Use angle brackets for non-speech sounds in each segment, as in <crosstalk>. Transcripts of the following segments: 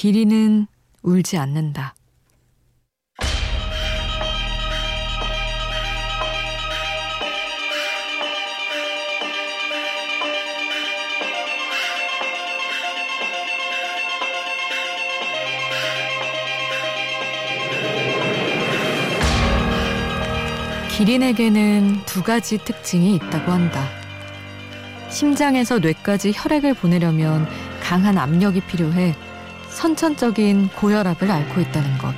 길이는 울지 않는다. 기린에게는 두 가지 특징이 있다고 한다. 심장에서 뇌까지 혈액을 보내려면 강한 압력이 필요해 선천적인 고혈압을 앓고 있다는 것.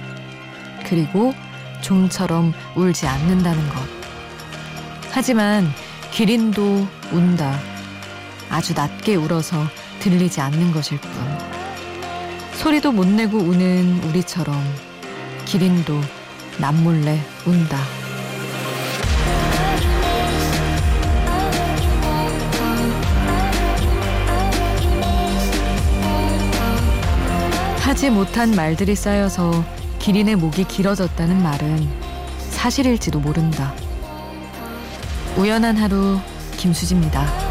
그리고 좀처럼 울지 않는다는 것. 하지만 기린도 운다. 아주 낮게 울어서 들리지 않는 것일 뿐. 소리도 못 내고 우는 우리처럼 기린도 남몰래 운다. 하지 못한 말들이 쌓여서 기린의 목이 길어졌다는 말은 사실일지도 모른다. 우연한 하루 김수지입니다.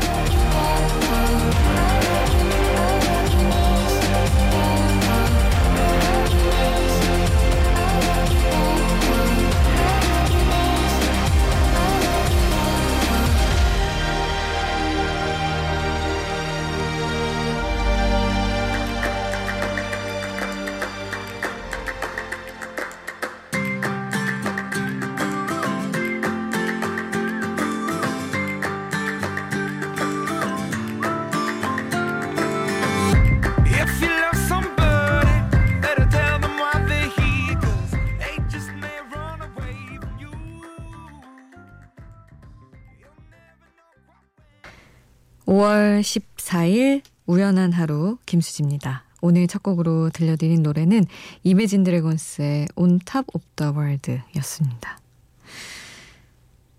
5월 14일 우연한 하루 김수지입니다. 오늘 첫 곡으로 들려드린 노래는 이매진 드래곤스의 On Top of the World였습니다.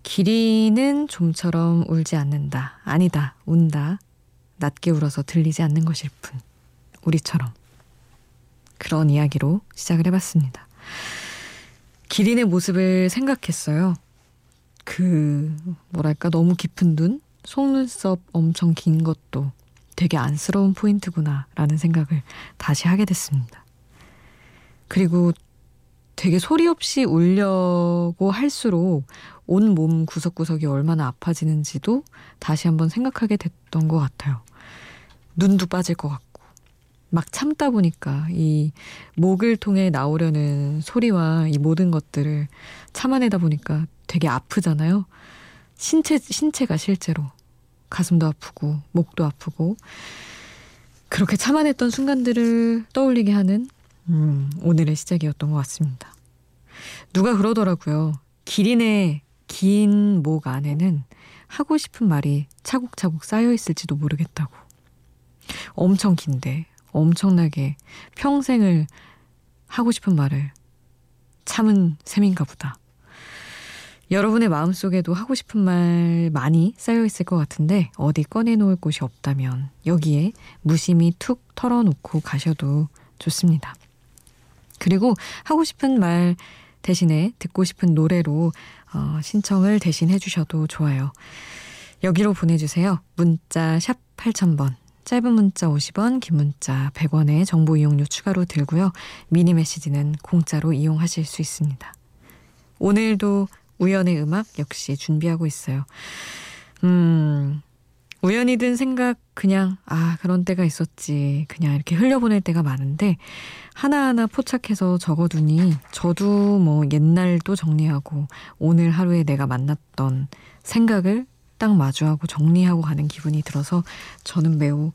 길이는 좀처럼 울지 않는다. 아니다. 운다. 낮게 울어서 들리지 않는 것일 뿐. 우리처럼. 그런 이야기로 시작을 해봤습니다. 기린의 모습을 생각했어요. 그, 뭐랄까, 너무 깊은 눈? 속눈썹 엄청 긴 것도 되게 안쓰러운 포인트구나 라는 생각을 다시 하게 됐습니다. 그리고 되게 소리 없이 울려고 할수록 온 몸 구석구석이 얼마나 아파지는지도 다시 한번 생각하게 됐던 것 같아요. 눈도 빠질 것 같고. 막 참다 보니까 이 목을 통해 나오려는 소리와 이 모든 것들을 참아내다 보니까 되게 아프잖아요. 신체, 신체가 실제로. 가슴도 아프고, 목도 아프고, 그렇게 참아냈던 순간들을 떠올리게 하는, 음, 오늘의 시작이었던 것 같습니다. 누가 그러더라고요. 기린의 긴 목 안에는 하고 싶은 말이 차곡차곡 쌓여 있을지도 모르겠다고. 엄청 긴데, 엄청나게 평생을 하고 싶은 말을 참은 셈인가 보다. 여러분의 마음속에도 하고 싶은 말 많이 쌓여 있을 것 같은데 어디 꺼내놓을 곳이 없다면 여기에 무심히 툭 털어놓고 가셔도 좋습니다. 그리고 하고 싶은 말 대신에 듣고 싶은 노래로 어, 신청을 대신 해주셔도 좋아요. 여기로 보내주세요. 문자 샵 8000번 짧은 문자 50원, 긴 문자 100원의 정보 이용료 추가로 들고요. 미니 메시지는 공짜로 이용하실 수 있습니다. 오늘도 우연의 음악 역시 준비하고 있어요. 음, 우연히 든 생각 그냥 아 그런 때가 있었지 그냥 이렇게 흘려보낼 때가 많은데 하나하나 포착해서 적어두니 저도 뭐 옛날도 정리하고 오늘 하루에 내가 만났던 생각을 딱 마주하고 정리하고 가는 기분이 들어서 저는 매우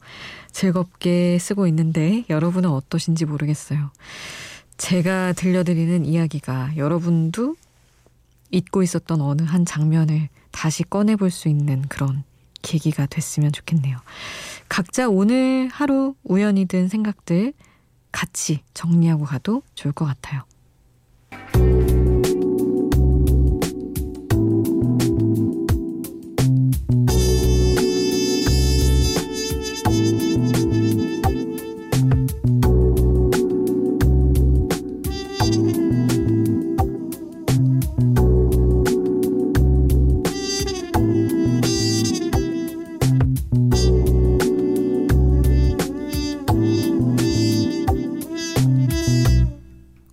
즐겁게 쓰고 있는데 여러분은 어떠신지 모르겠어요. 제가 들려드리는 이야기가 여러분도 잊고 있었던 어느 한 장면을 다시 꺼내볼 수 있는 그런 계기가 됐으면 좋겠네요. 각자 오늘 하루 우연히 든 생각들 같이 정리하고 가도 좋을 것 같아요.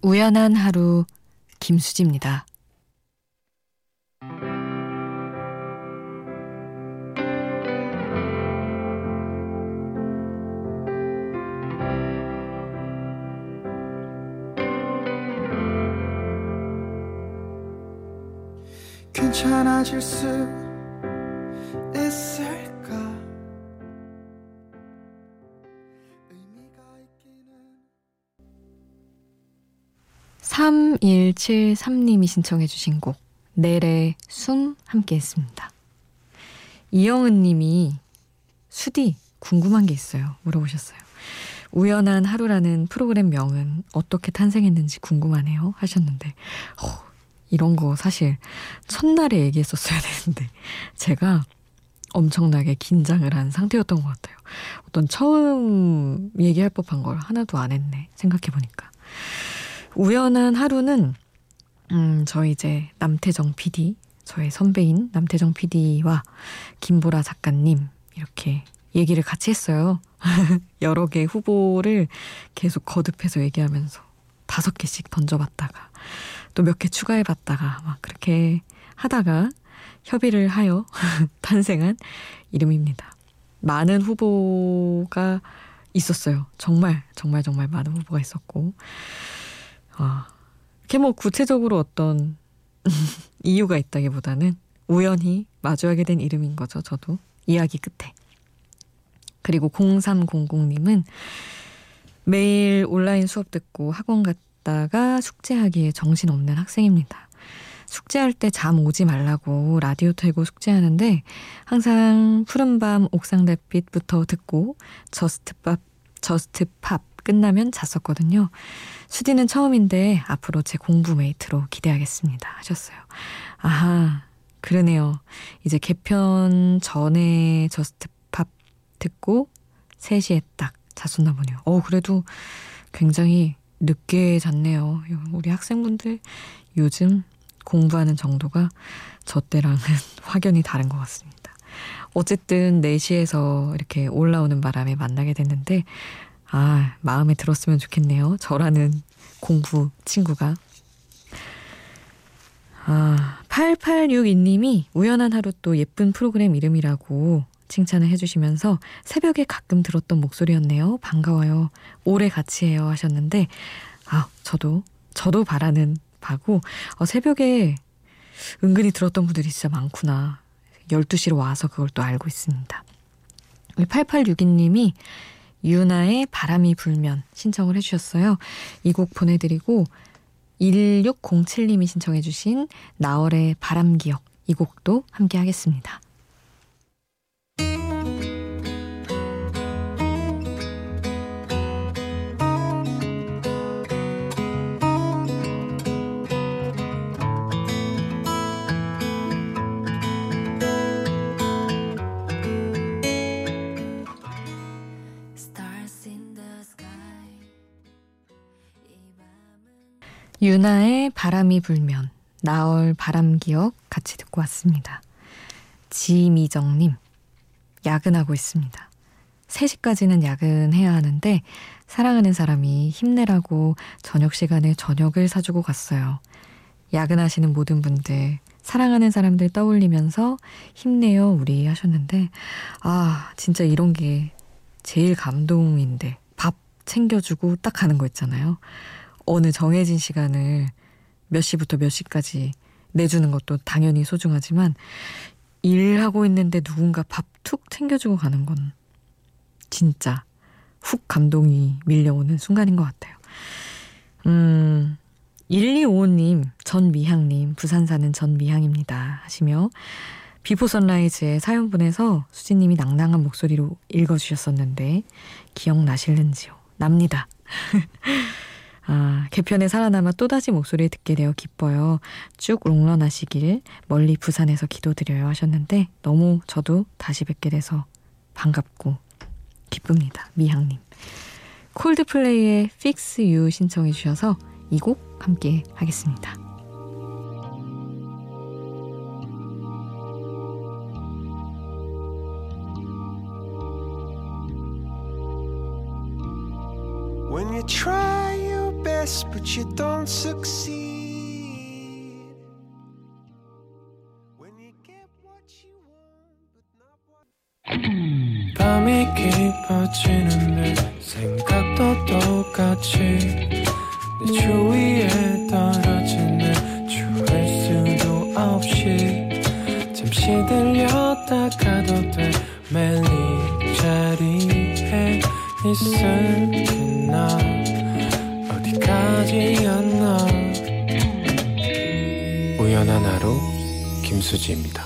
우연한 하루 김수지입니다. 괜찮아질 수 3173님이 신청해 주신 곡 넬의 숨 함께 했습니다. 이영은 님이 수디 궁금한 게 있어요. 물어보셨어요. 우연한 하루라는 프로그램 명은 어떻게 탄생했는지 궁금하네요. 하셨는데, 어, 이런 거 사실 첫날에 얘기했었어야 되는데, 제가 엄청나게 긴장을 한 상태였던 것 같아요. 어떤 처음 얘기할 법한 걸 하나도 안 했네. 생각해 보니까. 우연한 하루는 음, 저희 이제 남태정 PD, 저의 선배인 남태정 PD와 김보라 작가님 이렇게 얘기를 같이 했어요. <laughs> 여러 개 후보를 계속 거듭해서 얘기하면서 다섯 개씩 던져봤다가 또 몇 개 추가해봤다가 막 그렇게 하다가 협의를 하여 <laughs> 탄생한 이름입니다. 많은 후보가 있었어요. 정말 정말 정말 많은 후보가 있었고 아, 이렇게 뭐 구체적으로 어떤 <laughs> 이유가 있다기보다는 우연히 마주하게 된 이름인 거죠. 저도 이야기 끝에. 그리고 0300님은 매일 온라인 수업 듣고 학원 갔다가 숙제하기에 정신없는 학생입니다. 숙제할 때 잠 오지 말라고 라디오 틀고 숙제하는데 항상 푸른밤 옥상 달빛부터 듣고 저스트팝 저스트팝 끝나면 잤었거든요. 수디는 처음인데 앞으로 제 공부 mate로 기대하겠습니다. 하셨어요. 아하, 그러네요. 이제 개편 전에 저스트 팝 듣고 3시에 딱 잤었나 보네요. 어, 그래도 굉장히 늦게 잤네요. 우리 학생분들 요즘 공부하는 정도가 저 때랑은 <laughs> 확연히 다른 것 같습니다. 어쨌든 4시에서 이렇게 올라오는 바람에 만나게 됐는데 아, 마음에 들었으면 좋겠네요. 저라는 공부 친구가. 아, 8862님이 우연한 하루 또 예쁜 프로그램 이름이라고 칭찬을 해주시면서 새벽에 가끔 들었던 목소리였네요. 반가워요. 오래 같이 해요. 하셨는데, 아, 저도, 저도 바라는 바고, 어, 새벽에 은근히 들었던 분들이 진짜 많구나. 12시로 와서 그걸 또 알고 있습니다. 8862님이 유나의 바람이 불면 신청을 해주셨어요. 이 곡 보내드리고 1607님이 신청해주신 나월의 바람기억 이 곡도 함께 하겠습니다. 유나의 바람이 불면 나얼 바람 기억 같이 듣고 왔습니다. 지미정님 야근하고 있습니다. 3시까지는 야근해야 하는데 사랑하는 사람이 힘내라고 저녁 시간에 저녁을 사주고 갔어요. 야근하시는 모든 분들 사랑하는 사람들 떠올리면서 힘내요 우리 하셨는데 아 진짜 이런 게 제일 감동인데 밥 챙겨주고 딱 가는 거 있잖아요. 어느 정해진 시간을 몇 시부터 몇 시까지 내주는 것도 당연히 소중하지만 일하고 있는데 누군가 밥 툭 챙겨주고 가는 건 진짜 훅 감동이 밀려오는 순간인 것 같아요. 음, 1255님, 전미향님, 부산 사는 전미향입니다. 하시며 비포 선라이즈의 사연 보내서 수지님이 낭낭한 목소리로 읽어주셨었는데 기억나실는지요? 납니다. <laughs> 아, 개편에 살아남아 또다시 목소리 듣게 되어 기뻐요. 쭉 롱런 하시길 멀리 부산에서 기도드려요 하셨는데 너무 저도 다시 뵙게 돼서 반갑고 기쁩니다. 미향님. 콜드플레이의 Fix You 신청해 주셔서 이 곡 함께 하겠습니다. But you don't succeed. When you get what you want, but not what. 밤이 깊어지는데 생각도 똑같이 내 주위에 떨어지는 주할 수도 없이 잠시 들렸다 가도 돼 매일 이 자리에 있을 김수지입니다.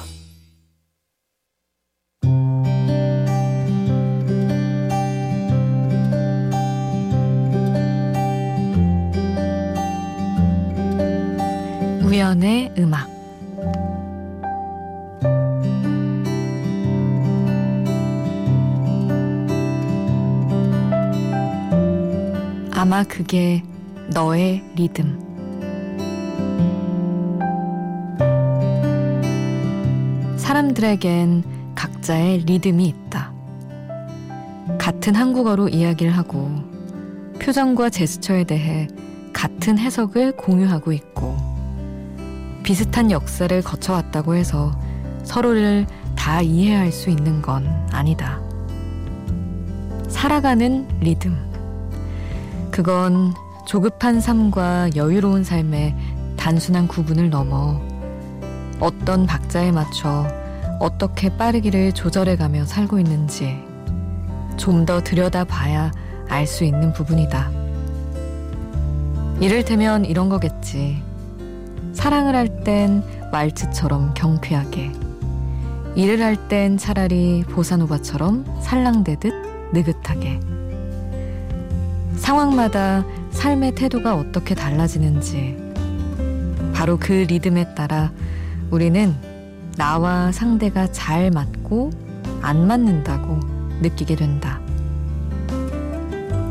우연의 음악. 아마 그게 너의 리듬 사람들에겐 각자의 리듬이 있다. 같은 한국어로 이야기를 하고 표정과 제스처에 대해 같은 해석을 공유하고 있고 비슷한 역사를 거쳐왔다고 해서 서로를 다 이해할 수 있는 건 아니다. 살아가는 리듬. 그건 조급한 삶과 여유로운 삶의 단순한 구분을 넘어 어떤 박자에 맞춰 어떻게 빠르기를 조절해가며 살고 있는지 좀 더 들여다봐야 알 수 있는 부분이다. 이를테면 이런 거겠지. 사랑을 할땐 왈츠처럼 경쾌하게, 일을 할 땐 차라리 보사노바처럼 살랑대듯 느긋하게. 상황마다 삶의 태도가 어떻게 달라지는지, 바로 그 리듬에 따라 우리는 나와 상대가 잘 맞고 안 맞는다고 느끼게 된다.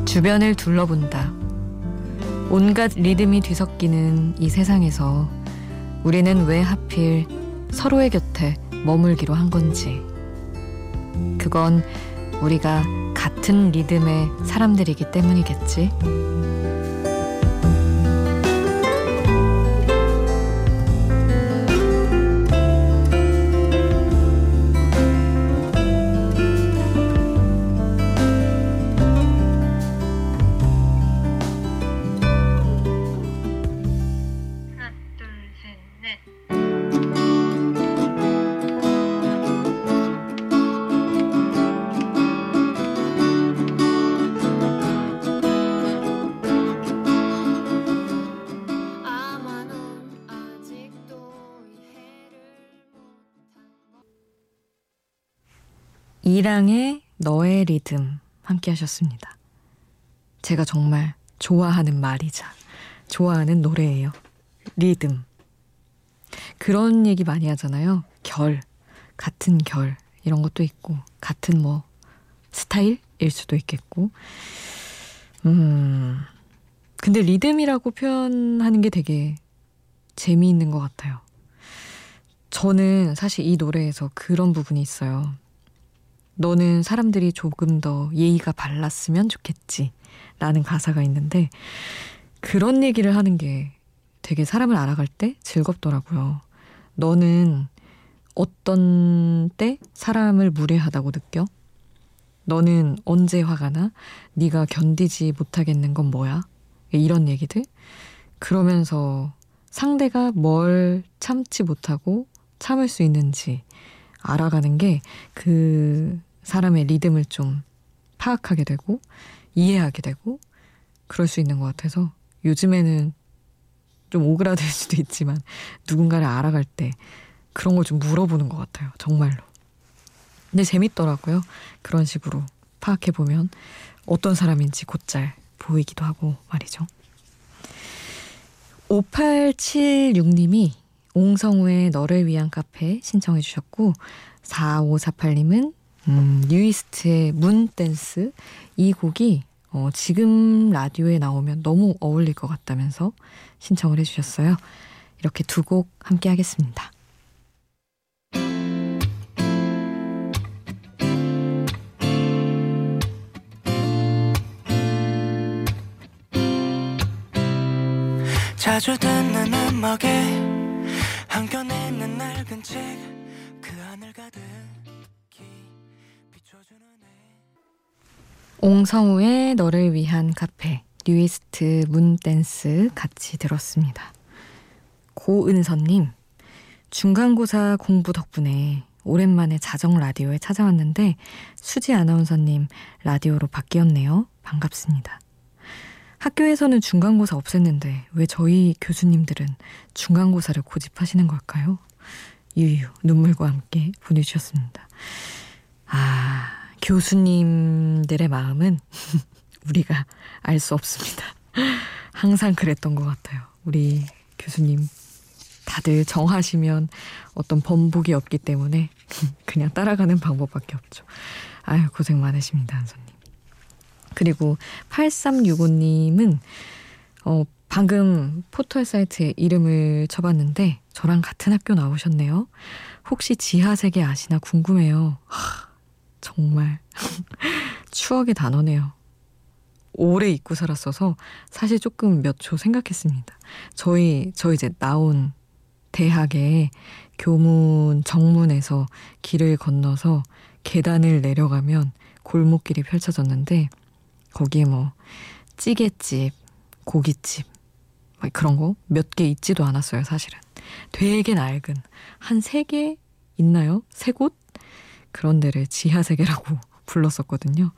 주변을 둘러본다. 온갖 리듬이 뒤섞이는 이 세상에서 우리는 왜 하필 서로의 곁에 머물기로 한 건지. 그건 우리가 같은 리듬의 사람들이기 때문이겠지. 이랑의 너의 리듬 함께 하셨습니다. 제가 정말 좋아하는 말이자 좋아하는 노래예요. 리듬. 그런 얘기 많이 하잖아요. 결, 같은 결 이런 것도 있고 같은 뭐 스타일일 수도 있겠고. 음. 근데 리듬이라고 표현하는 게 되게 재미있는 것 같아요. 저는 사실 이 노래에서 그런 부분이 있어요. 너는 사람들이 조금 더 예의가 발랐으면 좋겠지. 라는 가사가 있는데, 그런 얘기를 하는 게 되게 사람을 알아갈 때 즐겁더라고요. 너는 어떤 때 사람을 무례하다고 느껴? 너는 언제 화가 나? 네가 견디지 못하겠는 건 뭐야? 이런 얘기들? 그러면서 상대가 뭘 참지 못하고 참을 수 있는지 알아가는 게 그 사람의 리듬을 좀 파악하게 되고 이해하게 되고 그럴 수 있는 것 같아서 요즘에는 좀 오그라들 <laughs> 수도 있지만 누군가를 알아갈 때 그런 걸 좀 물어보는 것 같아요. 정말로. 근데 재밌더라고요. 그런 식으로 파악해보면 어떤 사람인지 곧잘 보이기도 하고 말이죠. 5876님이 옹성우의 너를 위한 카페 신청해 주셨고 4548님은 음, 뉴이스트의 문댄스 이 곡이 어, 지금 라디오에 나오면 너무 어울릴 것 같다면서 신청을 해주셨어요. 이렇게 두 곡 함께 하겠습니다. 자주 듣는 음악에 한켠에 있는 낡은 책그 하늘 애 옹성우의 너를 위한 카페 뉴이스트 문댄스 같이 들었습니다. 고은선님 중간고사 공부 덕분에 오랜만에 자정 라디오에 찾아왔는데 수지 아나운서님 라디오로 바뀌었네요. 반갑습니다. 학교에서는 중간고사 없앴는데 왜 저희 교수님들은 중간고사를 고집하시는 걸까요? 유유 눈물과 함께 보내주셨습니다. 아 교수님들의 마음은 <laughs> 우리가 알 수 없습니다. 항상 그랬던 것 같아요. 우리 교수님 다들 정하시면 어떤 번복이 없기 때문에 <laughs> 그냥 따라가는 방법밖에 없죠. 아유 고생 많으십니다, 한선님. 그리고 8365님은 어, 방금 포털 사이트에 이름을 쳐봤는데 저랑 같은 학교 나오셨네요. 혹시 지하세계 아시나 궁금해요. 하, 정말 <laughs> 추억의 단어네요. 오래 잊고 살았어서 사실 조금 몇 초 생각했습니다. 저희 저 이제 나온 대학의 교문 정문에서 길을 건너서 계단을 내려가면 골목길이 펼쳐졌는데 거기에 뭐 찌개집, 고깃집 막 그런 거 몇 개 있지도 않았어요, 사실은. 되게 낡은 한 세 개 있나요? 세 곳? 그런 데를 지하세계라고 <laughs> 불렀었거든요.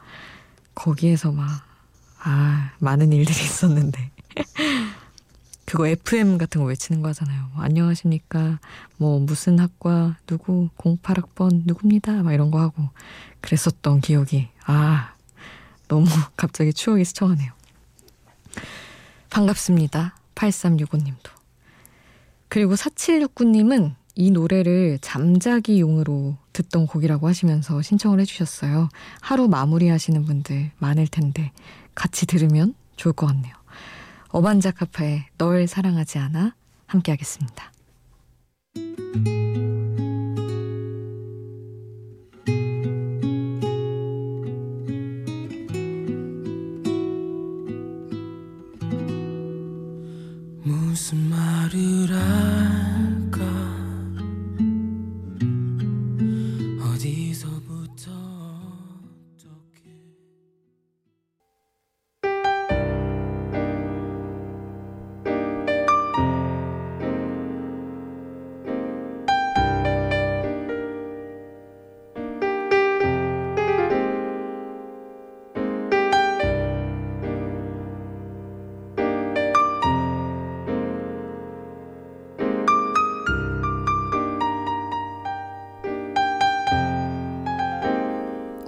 거기에서 막, 아, 많은 일들이 <laughs> 있었는데. <laughs> 그거 FM 같은 거 외치는 거 하잖아요. 뭐, 안녕하십니까. 뭐, 무슨 학과, 누구, 08학번, 누굽니다. 막 이런 거 하고 그랬었던 기억이, 아, 너무 갑자기 추억이 스쳐가네요. 반갑습니다. 8365님도. 그리고 4769님은 이 노래를 잠자기용으로 듣던 곡이라고 하시면서 신청을 해주셨어요. 하루 마무리 하시는 분들 많을 텐데 같이 들으면 좋을 것 같네요. 어반자카파의 널 사랑하지 않아 함께 하겠습니다.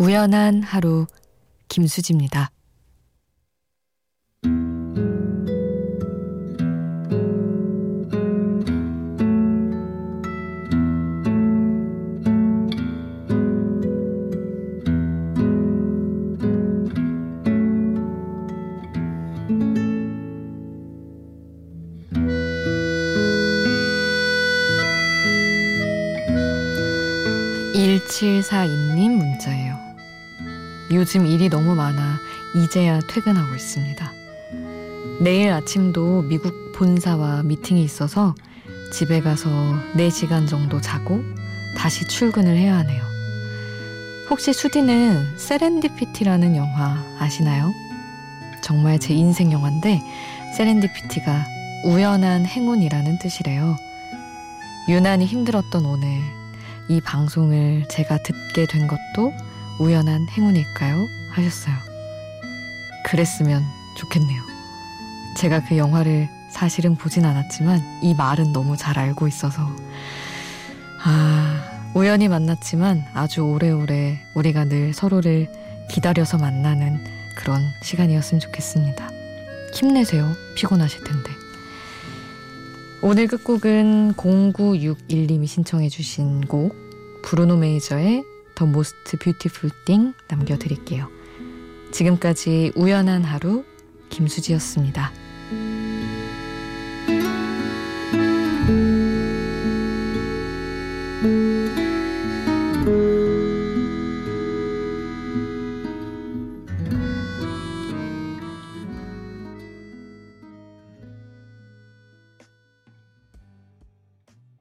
우연한 하루 김수지입니다. (1742님) 문자예요. 요즘 일이 너무 많아 이제야 퇴근하고 있습니다. 내일 아침도 미국 본사와 미팅이 있어서 집에 가서 4시간 정도 자고 다시 출근을 해야 하네요. 혹시 수디는 세렌디피티라는 영화 아시나요? 정말 제 인생 영화인데 세렌디피티가 우연한 행운이라는 뜻이래요. 유난히 힘들었던 오늘 이 방송을 제가 듣게 된 것도 우연한 행운일까요? 하셨어요. 그랬으면 좋겠네요. 제가 그 영화를 사실은 보진 않았지만 이 말은 너무 잘 알고 있어서 아 우연히 만났지만 아주 오래오래 우리가 늘 서로를 기다려서 만나는 그런 시간이었으면 좋겠습니다. 힘내세요. 피곤하실 텐데. 오늘 끝곡은 0961님이 신청해 주신 곡 브루노 메이저의 The Most Beautiful Thing 남겨드릴게요. 지금까지 우연한 하루 김수지였습니다.